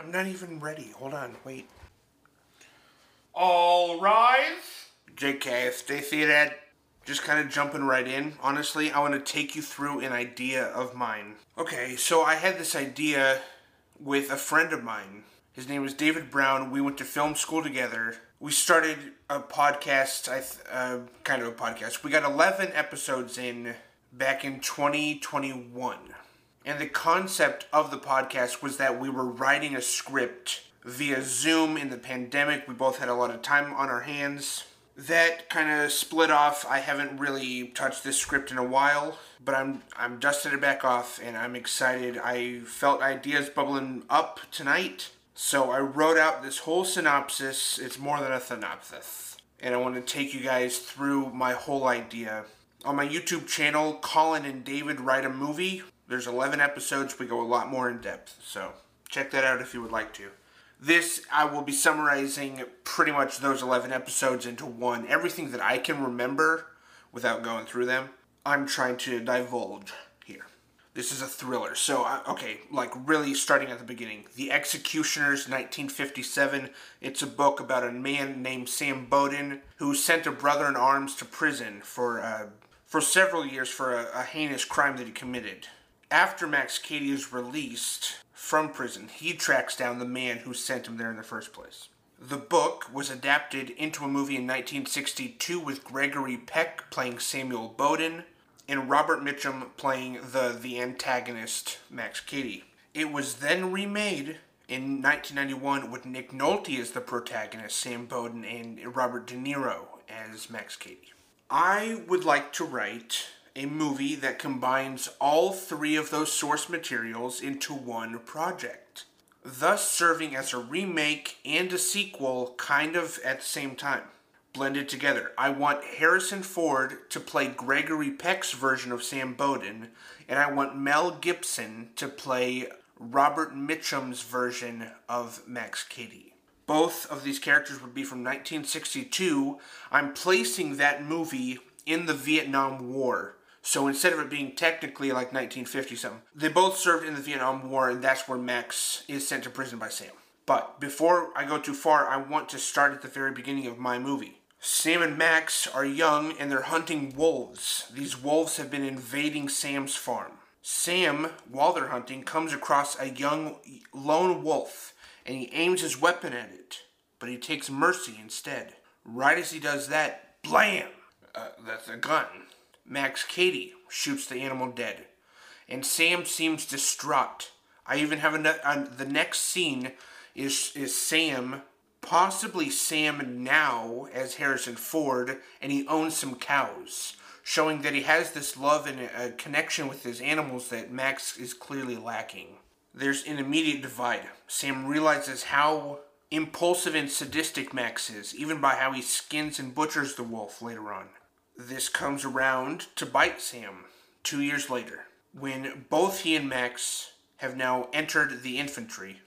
I'm not even ready. Hold on, wait. All rise. JK, Stacy Dad. Just kind of jumping right in. Honestly, I want to take you through an idea of mine. Okay, so I had this idea with a friend of mine. His name was David Brown. We went to film school together. We started a podcast, I th- uh, kind of a podcast. We got 11 episodes in back in 2021. And the concept of the podcast was that we were writing a script via Zoom in the pandemic. We both had a lot of time on our hands. That kind of split off. I haven't really touched this script in a while, but I'm I'm dusted it back off and I'm excited. I felt ideas bubbling up tonight, so I wrote out this whole synopsis. It's more than a synopsis, and I want to take you guys through my whole idea. On my YouTube channel, Collin and David write a movie. There's 11 episodes. We go a lot more in depth, so check that out if you would like to. This, I will be summarizing pretty much those 11 episodes into one. Everything that I can remember without going through them, I'm trying to divulge here. This is a thriller. So, uh, okay, like really starting at the beginning. The Executioners, 1957. It's a book about a man named Sam Bowden who sent a brother in arms to prison for, uh, for several years for a, a heinous crime that he committed. After Max Cady is released, from prison, he tracks down the man who sent him there in the first place. The book was adapted into a movie in 1962 with Gregory Peck playing Samuel Bowden and Robert Mitchum playing the, the antagonist, Max Cady. It was then remade in 1991 with Nick Nolte as the protagonist, Sam Bowden, and Robert De Niro as Max Cady. I would like to write a movie that combines all three of those source materials into one project, thus serving as a remake and a sequel kind of at the same time. Blended together. I want Harrison Ford to play Gregory Peck's version of Sam Bowden, and I want Mel Gibson to play Robert Mitchum's version of Max Cady. Both of these characters would be from 1962. I'm placing that movie in the Vietnam War so instead of it being technically like 1950 something, they both served in the Vietnam War, and that's where Max is sent to prison by Sam. But before I go too far, I want to start at the very beginning of my movie. Sam and Max are young and they're hunting wolves. These wolves have been invading Sam's farm. Sam, while they're hunting, comes across a young lone wolf and he aims his weapon at it, but he takes mercy instead. Right as he does that, blam! Uh, that's a gun. Max Cady shoots the animal dead, and Sam seems distraught. I even have a, uh, the next scene is is Sam, possibly Sam now as Harrison Ford, and he owns some cows, showing that he has this love and a connection with his animals that Max is clearly lacking. There's an immediate divide. Sam realizes how impulsive and sadistic Max is, even by how he skins and butchers the wolf later on. This comes around to bite Sam two years later, when both he and Max have now entered the infantry.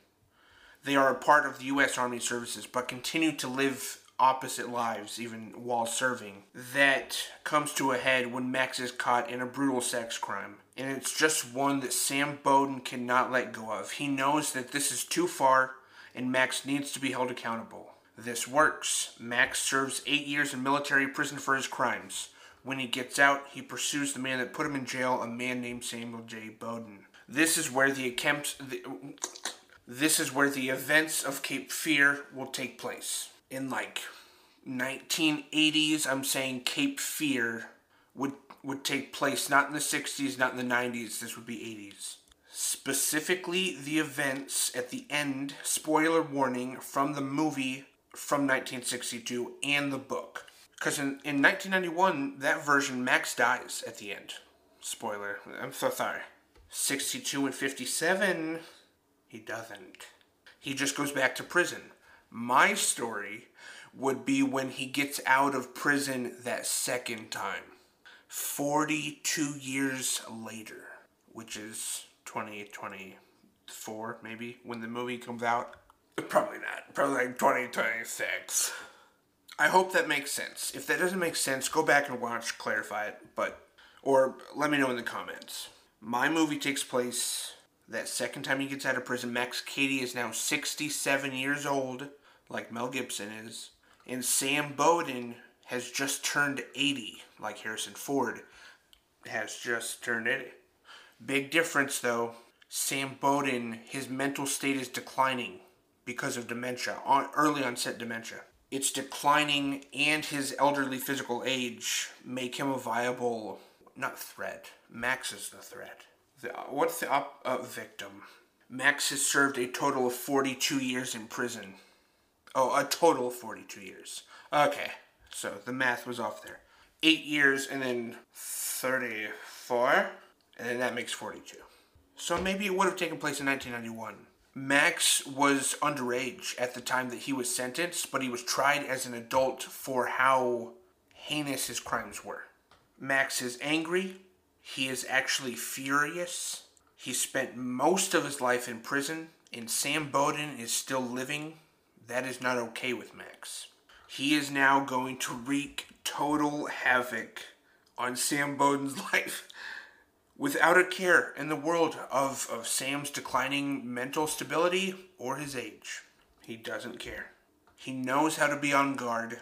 They are a part of the U.S. Army services, but continue to live opposite lives even while serving. That comes to a head when Max is caught in a brutal sex crime. And it's just one that Sam Bowden cannot let go of. He knows that this is too far and Max needs to be held accountable. This works. Max serves eight years in military prison for his crimes. When he gets out, he pursues the man that put him in jail, a man named Samuel J. Bowden. This is where the attempt, the, this is where the events of Cape Fear will take place. In like 1980s, I'm saying Cape Fear would would take place not in the 60s, not in the 90s. This would be 80s. Specifically, the events at the end. Spoiler warning from the movie from 1962 and the book. Because in, in 1991, that version, Max dies at the end. Spoiler. I'm so sorry. 62 and 57, he doesn't. He just goes back to prison. My story would be when he gets out of prison that second time. 42 years later, which is 2024, maybe, when the movie comes out. Probably. Probably like 2026. I hope that makes sense. If that doesn't make sense, go back and watch, clarify it, but or let me know in the comments. My movie takes place That second time he gets out of prison, Max Cady is now 67 years old, like Mel Gibson is. And Sam Bowden has just turned 80, like Harrison Ford has just turned 80. Big difference though. Sam Bowden, his mental state is declining because of dementia, on early onset dementia. It's declining, and his elderly physical age make him a viable, not threat. Max is the threat. The, what's the up, uh, victim? Max has served a total of 42 years in prison. Oh, a total of 42 years. Okay, so the math was off there. Eight years and then 34, and then that makes 42. So maybe it would have taken place in 1991. Max was underage at the time that he was sentenced, but he was tried as an adult for how heinous his crimes were. Max is angry. He is actually furious. He spent most of his life in prison, and Sam Bowden is still living. That is not okay with Max. He is now going to wreak total havoc on Sam Bowden's life without a care in the world of, of Sam's declining mental stability or his age. He doesn't care. He knows how to be on guard.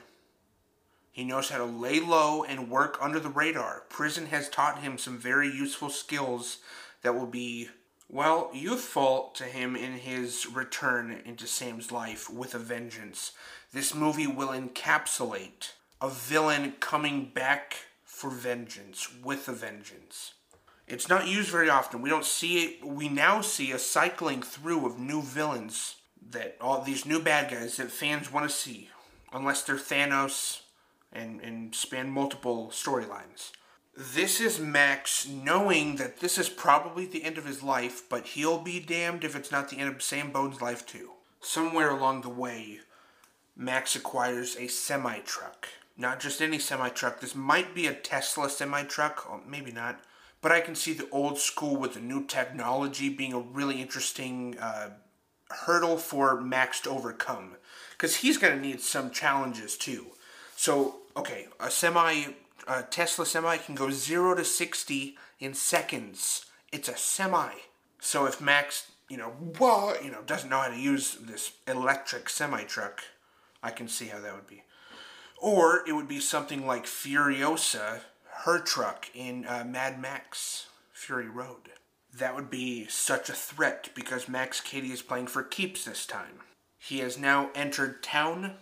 He knows how to lay low and work under the radar. Prison has taught him some very useful skills that will be, well, youthful to him in his return into Sam's life with a vengeance. This movie will encapsulate a villain coming back for vengeance with a vengeance. It's not used very often. We don't see it. We now see a cycling through of new villains that all these new bad guys that fans want to see, unless they're Thanos and, and span multiple storylines. This is Max knowing that this is probably the end of his life, but he'll be damned if it's not the end of Sam Bowden's life, too. Somewhere along the way, Max acquires a semi truck. Not just any semi truck. This might be a Tesla semi truck, or oh, maybe not but I can see the old school with the new technology being a really interesting uh, hurdle for Max to overcome. Because he's going to need some challenges too. So, okay, a semi, a Tesla semi can go 0 to 60 in seconds. It's a semi. So if Max, you know, whoa, you know, doesn't know how to use this electric semi truck, I can see how that would be. Or it would be something like Furiosa her truck in uh, Mad Max Fury Road. That would be such a threat because Max Cady is playing for keeps this time. He has now entered town.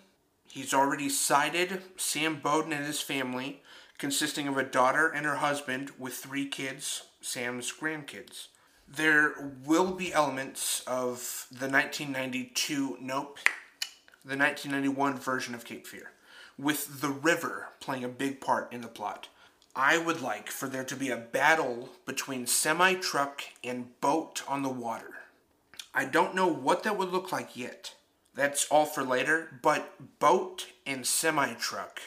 He's already sighted Sam Bowden and his family, consisting of a daughter and her husband with three kids, Sam's grandkids. There will be elements of the 1992, nope, the 1991 version of Cape Fear, with the river playing a big part in the plot. I would like for there to be a battle between semi truck and boat on the water. I don't know what that would look like yet. That's all for later, but boat and semi truck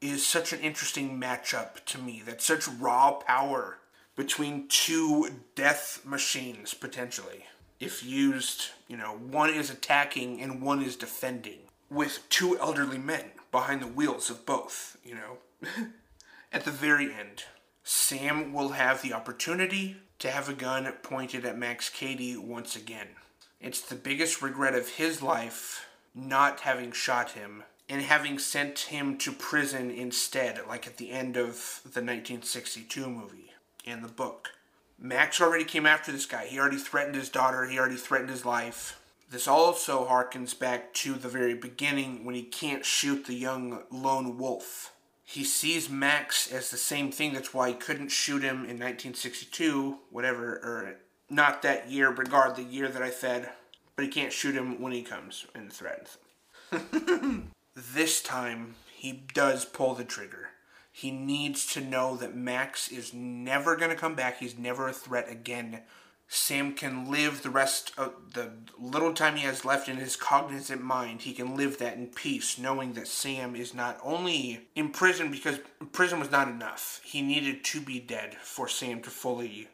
is such an interesting matchup to me. That's such raw power between two death machines, potentially. If used, you know, one is attacking and one is defending, with two elderly men behind the wheels of both, you know. At the very end, Sam will have the opportunity to have a gun pointed at Max Cady once again. It's the biggest regret of his life not having shot him and having sent him to prison instead, like at the end of the 1962 movie and the book. Max already came after this guy. He already threatened his daughter, he already threatened his life. This also harkens back to the very beginning when he can't shoot the young lone wolf he sees Max as the same thing. That's why he couldn't shoot him in 1962, whatever, or not that year, regard the year that I said. But he can't shoot him when he comes and threatens him. this time, he does pull the trigger. He needs to know that Max is never going to come back. He's never a threat again Sam can live the rest of the little time he has left in his cognizant mind, he can live that in peace, knowing that Sam is not only in prison because prison was not enough. He needed to be dead for Sam to fully,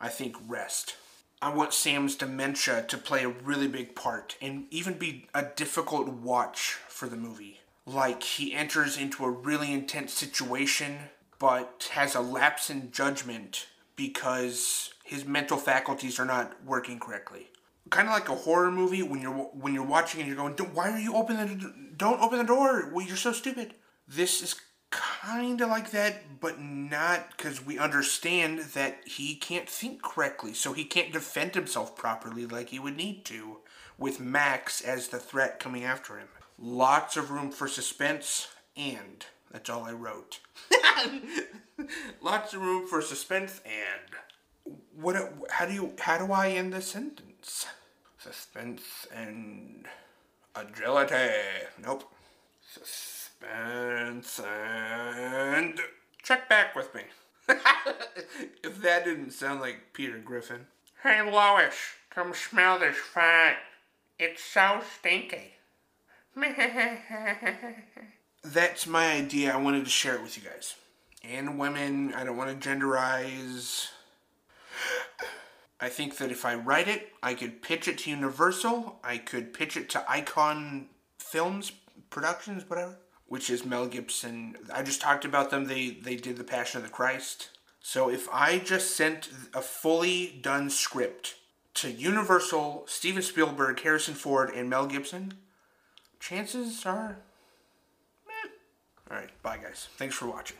I think, rest. I want Sam's dementia to play a really big part and even be a difficult watch for the movie. Like he enters into a really intense situation but has a lapse in judgment because his mental faculties are not working correctly. Kind of like a horror movie when you're when you're watching and you're going, "Why are you opening the don't open the door? Well, you're so stupid." This is kind of like that, but not because we understand that he can't think correctly, so he can't defend himself properly like he would need to, with Max as the threat coming after him. Lots of room for suspense, and that's all I wrote. Lots of room for suspense, and what? How do you? How do I end the sentence? Suspense and agility. Nope. Suspense and check back with me. if that didn't sound like Peter Griffin. Hey Lois, come smell this fart. It's so stinky. That's my idea. I wanted to share it with you guys. And women, I don't want to genderize. I think that if I write it, I could pitch it to Universal. I could pitch it to Icon Films Productions, whatever, which is Mel Gibson. I just talked about them. They they did The Passion of the Christ. So if I just sent a fully done script to Universal, Steven Spielberg, Harrison Ford, and Mel Gibson, chances are. Meh. All right, bye guys. Thanks for watching.